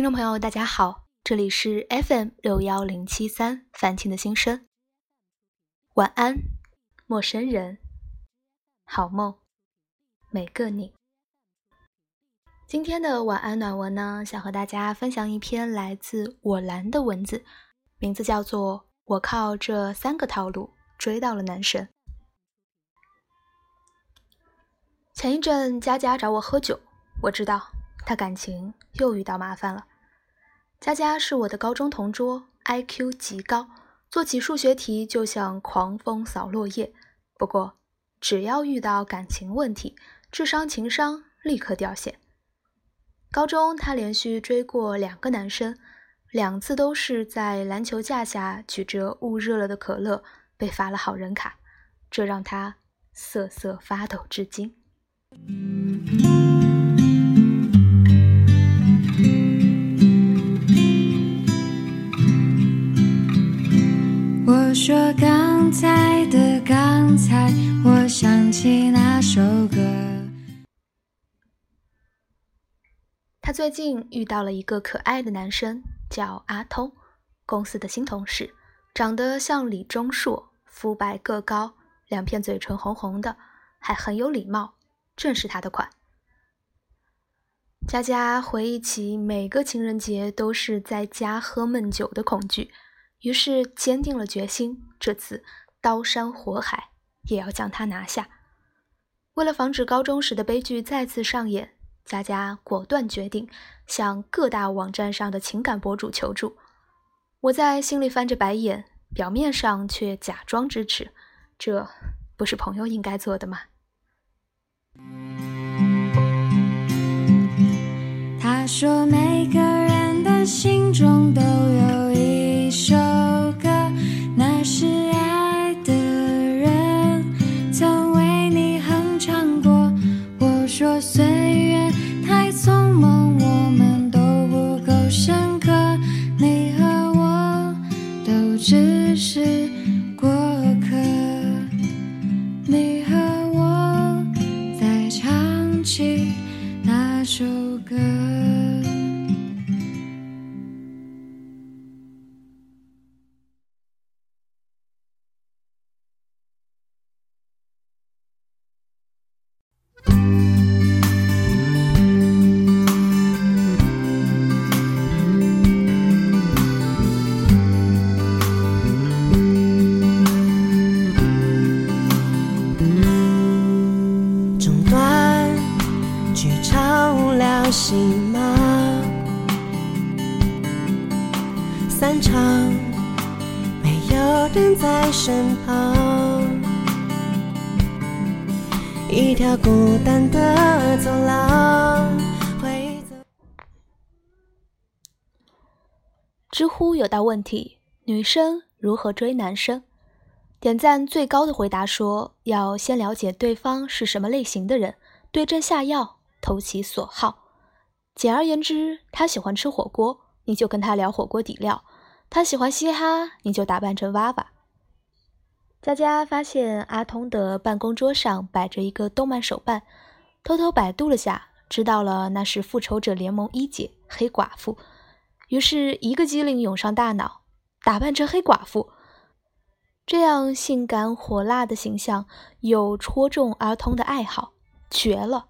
听众朋友，大家好，这里是 FM 六幺零七三范青的心声。晚安，陌生人，好梦，每个你。今天的晚安暖文呢，想和大家分享一篇来自我蓝的文字，名字叫做《我靠这三个套路追到了男神》。前一阵佳佳找我喝酒，我知道她感情又遇到麻烦了。佳佳是我的高中同桌，IQ 极高，做起数学题就像狂风扫落叶。不过，只要遇到感情问题，智商情商立刻掉线。高中，他连续追过两个男生，两次都是在篮球架下举着捂热了的可乐被发了好人卡，这让他瑟瑟发抖至今。说刚才的刚才，我想起那首歌。他最近遇到了一个可爱的男生，叫阿通，公司的新同事，长得像李钟硕，肤白个高，两片嘴唇红红的，还很有礼貌，正是他的款。佳佳回忆起每个情人节都是在家喝闷酒的恐惧，于是坚定了决心，这次刀山火海也要将他拿下。为了防止高中时的悲剧再次上演。佳佳果断决定向各大网站上的情感博主求助。我在心里翻着白眼，表面上却假装支持，这不是朋友应该做的吗？他说：“每个人的心中都有问题：女生如何追男生？点赞最高的回答说：要先了解对方是什么类型的人，对症下药，投其所好。简而言之，他喜欢吃火锅，你就跟他聊火锅底料；他喜欢嘻哈，你就打扮成娃娃。佳佳发现阿通的办公桌上摆着一个动漫手办，偷偷百度了下，知道了那是复仇者联盟一姐黑寡妇。于是，一个机灵涌上大脑，打扮成黑寡妇，这样性感火辣的形象又戳中儿童的爱好，绝了！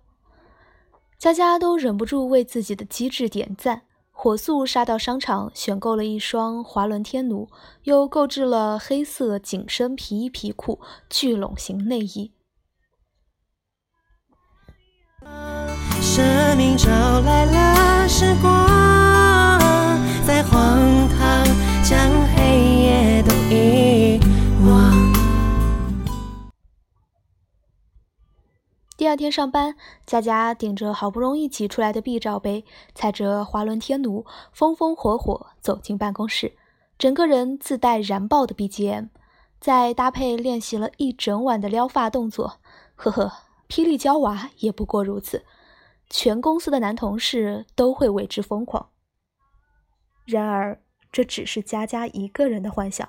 佳佳都忍不住为自己的机智点赞，火速杀到商场选购了一双华伦天奴，又购置了黑色紧身皮衣皮裤、聚拢型内衣。生命找来了时光，荒唐将黑夜都遗忘。第二天上班，佳佳顶着好不容易挤出来的 B 罩杯，踩着滑轮天奴，风风火火走进办公室，整个人自带燃爆的 BGM，再搭配练习了一整晚的撩发动作，呵呵，霹雳娇娃也不过如此，全公司的男同事都会为之疯狂。然而，这只是佳佳一个人的幻想。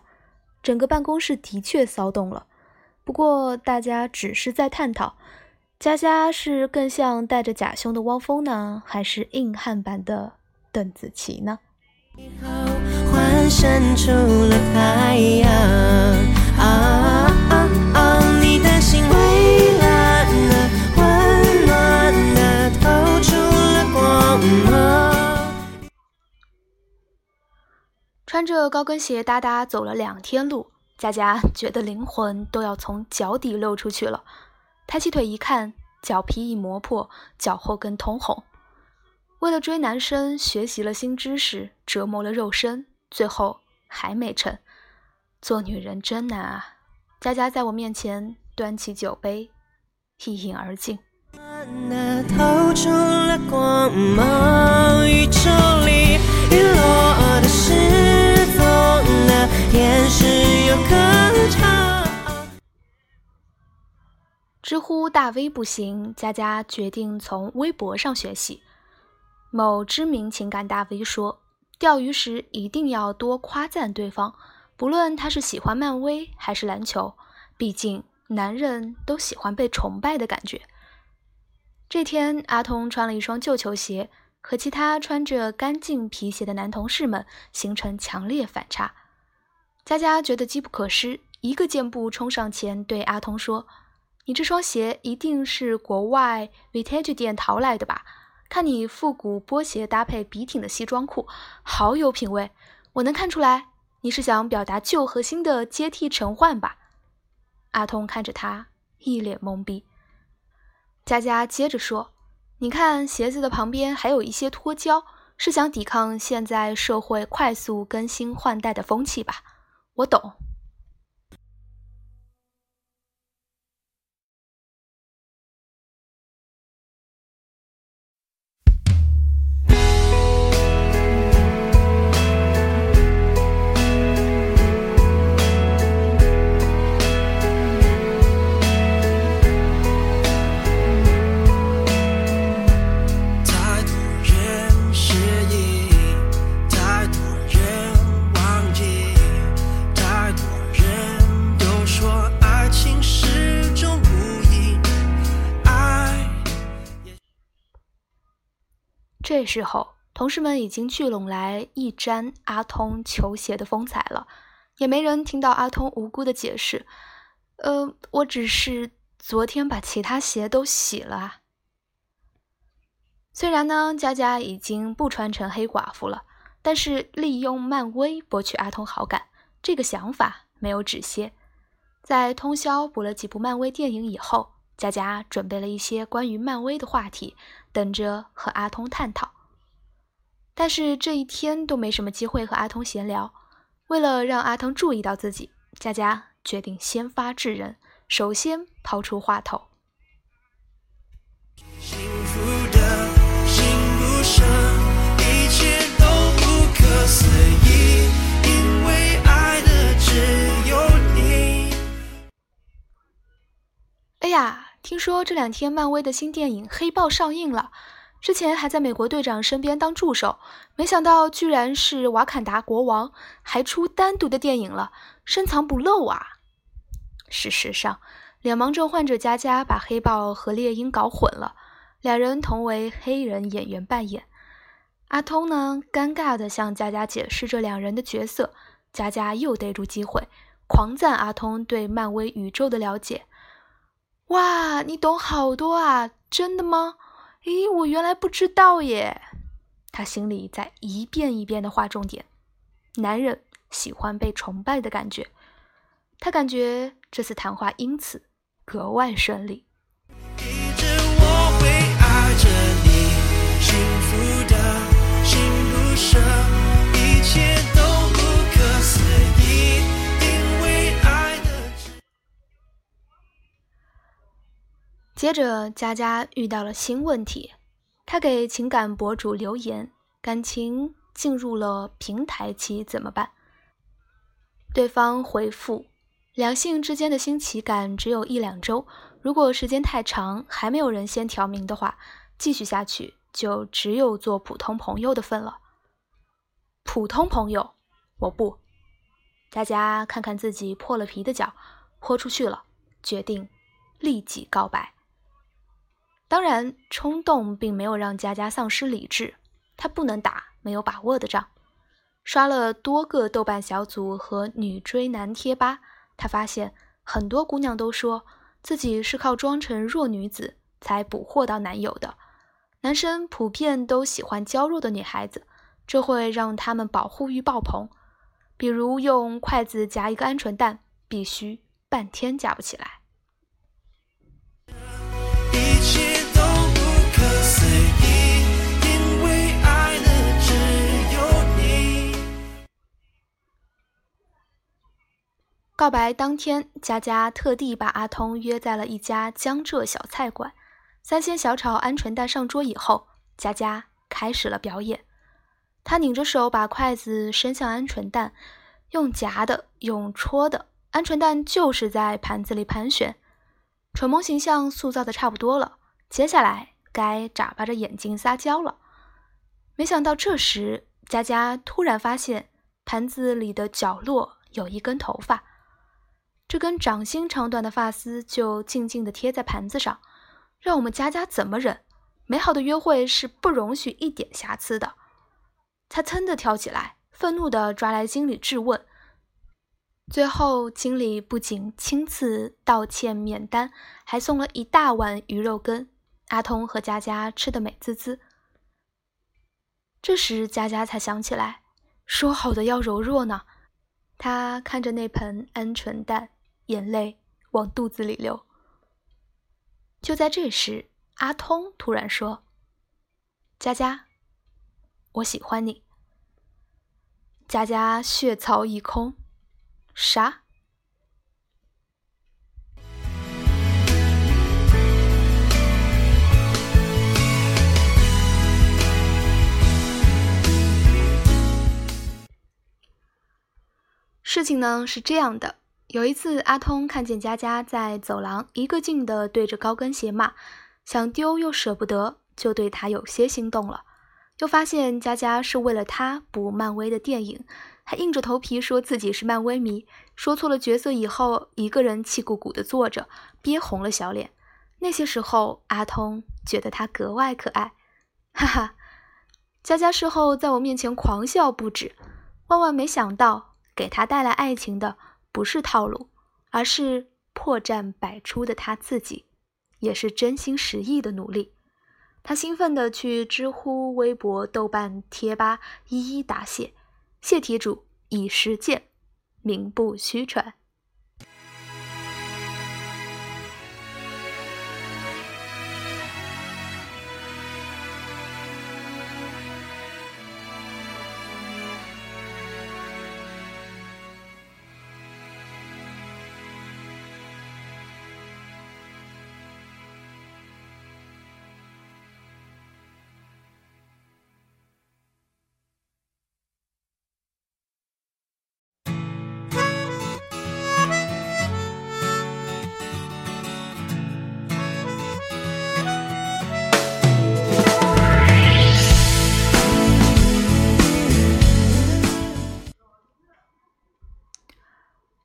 整个办公室的确骚动了，不过大家只是在探讨：佳佳是更像带着假胸的汪峰呢，还是硬汉版的邓紫棋呢？幻出了太阳，啊穿着高跟鞋哒哒走了两天路，佳佳 觉得灵魂都要从脚底露出去了。抬起腿一看，脚皮已磨破，脚后跟通红。为了追男生，学习了新知识，折磨了肉身，最后还没成。做女人真难啊！佳佳在我面前端起酒杯，一饮而尽。知乎大 V 不行，佳佳决定从微博上学习。某知名情感大 V 说：“钓鱼时一定要多夸赞对方，不论他是喜欢漫威还是篮球，毕竟男人都喜欢被崇拜的感觉。”这天，阿通穿了一双旧球鞋，和其他穿着干净皮鞋的男同事们形成强烈反差。佳佳觉得机不可失，一个箭步冲上前对阿通说：“你这双鞋一定是国外 vintage 店淘来的吧？”看你复古波鞋搭配笔挺的西装裤，好有品味。我能看出来，你是想表达旧和新的接替陈换吧？阿通看着他，一脸懵逼。佳佳接着说：“你看鞋子的旁边还有一些脱胶，是想抵抗现在社会快速更新换代的风气吧？我懂。”事后，同事们已经聚拢来一沾阿通球鞋的风采了，也没人听到阿通无辜的解释：“呃，我只是昨天把其他鞋都洗了。”虽然呢，佳佳已经不穿成黑寡妇了，但是利用漫威博取阿通好感，这个想法没有止歇。在通宵补了几部漫威电影以后，佳佳准备了一些关于漫威的话题。等着和阿通探讨，但是这一天都没什么机会和阿通闲聊。为了让阿通注意到自己，佳佳决定先发制人，首先抛出话头。哎呀！听说这两天漫威的新电影《黑豹》上映了，之前还在美国队长身边当助手，没想到居然是瓦坎达国王，还出单独的电影了，深藏不露啊！事实上，脸盲症患者佳佳把黑豹和猎鹰搞混了，两人同为黑人演员扮演。阿通呢，尴尬地向佳佳解释这两人的角色，佳佳又逮住机会，狂赞阿通对漫威宇宙的了解。哇，你懂好多啊！真的吗？咦，我原来不知道耶。他心里在一遍一遍的划重点。男人喜欢被崇拜的感觉。他感觉这次谈话因此格外顺利。接着，佳佳遇到了新问题，她给情感博主留言，感情进入了平台期怎么办？对方回复：两性之间的新奇感只有一两周，如果时间太长还没有人先挑明的话，继续下去就只有做普通朋友的份了。普通朋友，我不。佳佳看看自己破了皮的脚，豁出去了，决定立即告白。当然，冲动并没有让佳佳丧失理智，她不能打没有把握的仗。刷了多个豆瓣小组和女追男贴吧，她发现很多姑娘都说自己是靠装成弱女子才捕获到男友的。男生普遍都喜欢娇弱的女孩子，这会让他们保护欲爆棚。比如用筷子夹一个鹌鹑蛋，必须半天夹不起来。告白当天，佳佳特地把阿通约在了一家江浙小菜馆。三鲜小炒鹌鹑蛋上桌以后，佳佳开始了表演。她拧着手，把筷子伸向鹌鹑蛋，用夹的，用戳的，鹌鹑蛋就是在盘子里盘旋。蠢萌形象塑造的差不多了，接下来该眨巴着眼睛撒娇了。没想到这时，佳佳突然发现盘子里的角落有一根头发，这根掌心长短的发丝就静静地贴在盘子上。让我们佳佳怎么忍？美好的约会是不容许一点瑕疵的。他噌地跳起来，愤怒地抓来经理质问。最后，经理不仅亲自道歉免单，还送了一大碗鱼肉羹。阿通和佳佳吃得美滋滋。这时，佳佳才想起来，说好的要柔弱呢。她看着那盆鹌鹑蛋，眼泪往肚子里流。就在这时，阿通突然说：“佳佳，我喜欢你。”佳佳血槽一空，啥？事情呢是这样的。有一次，阿通看见佳佳在走廊一个劲地对着高跟鞋骂，想丢又舍不得，就对她有些心动了。又发现佳佳是为了他补漫威的电影，还硬着头皮说自己是漫威迷。说错了角色以后，一个人气鼓鼓地坐着，憋红了小脸。那些时候，阿通觉得他格外可爱，哈哈。佳佳事后在我面前狂笑不止，万万没想到，给他带来爱情的。不是套路，而是破绽百出的他自己，也是真心实意的努力。他兴奋地去知乎、微博、豆瓣、贴吧一一答谢，谢题主以实践，名不虚传。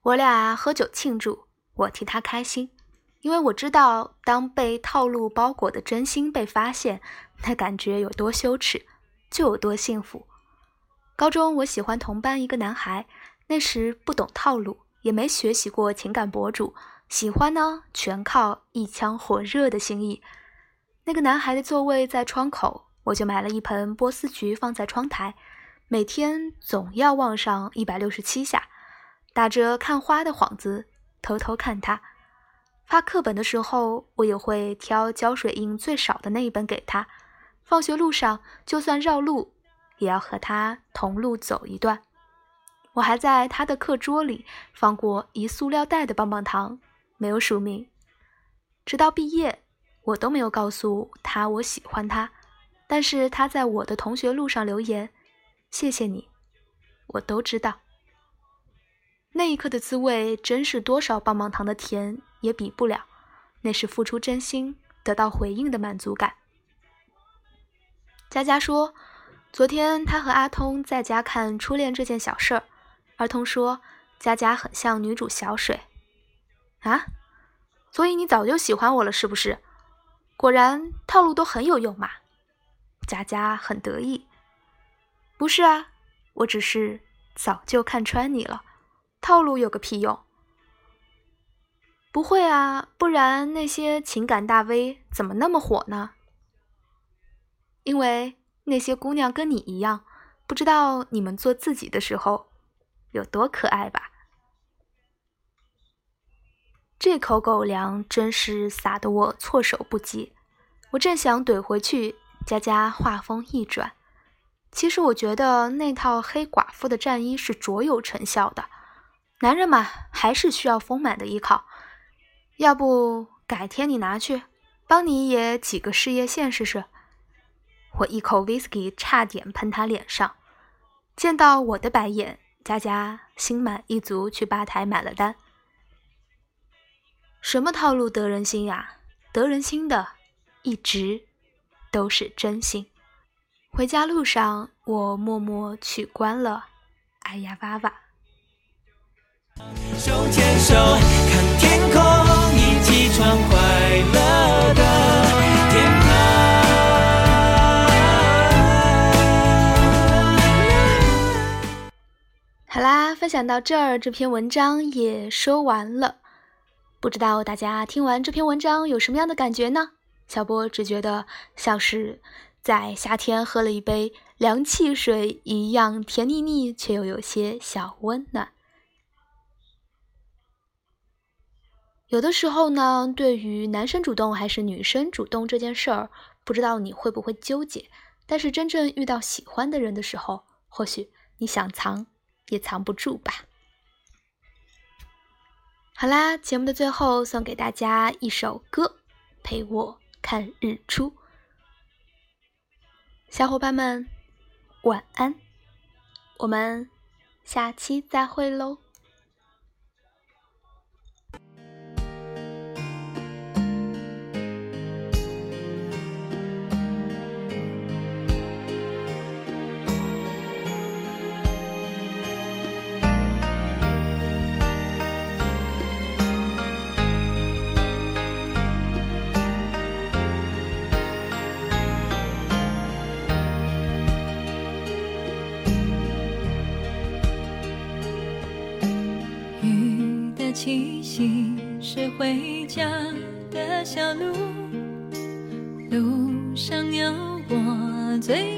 我俩喝酒庆祝，我替他开心，因为我知道，当被套路包裹的真心被发现，那感觉有多羞耻，就有多幸福。高中我喜欢同班一个男孩，那时不懂套路，也没学习过情感博主，喜欢呢全靠一腔火热的心意。那个男孩的座位在窗口，我就买了一盆波斯菊放在窗台，每天总要望上一百六十七下。打着看花的幌子，偷偷看他。发课本的时候，我也会挑胶水印最少的那一本给他。放学路上，就算绕路，也要和他同路走一段。我还在他的课桌里放过一塑料袋的棒棒糖，没有署名。直到毕业，我都没有告诉他我喜欢他。但是他在我的同学录上留言：“谢谢你。”我都知道。那一刻的滋味，真是多少棒棒糖的甜也比不了。那是付出真心得到回应的满足感。佳佳说，昨天她和阿通在家看《初恋这件小事儿》，儿童说：“佳佳很像女主小水。”啊，所以你早就喜欢我了是不是？果然套路都很有用嘛。佳佳很得意。不是啊，我只是早就看穿你了。套路有个屁用！不会啊，不然那些情感大 V 怎么那么火呢？因为那些姑娘跟你一样，不知道你们做自己的时候有多可爱吧？这口狗粮真是撒得我措手不及。我正想怼回去，佳佳话锋一转：“其实我觉得那套黑寡妇的战衣是卓有成效的。男人嘛，还是需要丰满的依靠。要不改天你拿去，帮你也挤个事业线试试。”我一口 whisky 差点喷他脸上。见到我的白眼，佳佳心满意足去吧台买了单。什么套路得人心呀？得人心的，一直都是真心。回家路上，我默默取关了。哎呀，哇哇。手牵手，看天空，一起闯快乐的天堂。好啦，分享到这儿，这篇文章也说完了。不知道大家听完这篇文章有什么样的感觉呢？小波只觉得像是在夏天喝了一杯凉汽水一样甜腻腻，却又有些小温暖。有的时候呢，对于男生主动还是女生主动这件事儿，不知道你会不会纠结？但是真正遇到喜欢的人的时候，或许你想藏。也藏不住吧。好啦，节目的最后送给大家一首歌，陪我看日出。小伙伴们，晚安，我们下期再会喽。下的小路，路上有我最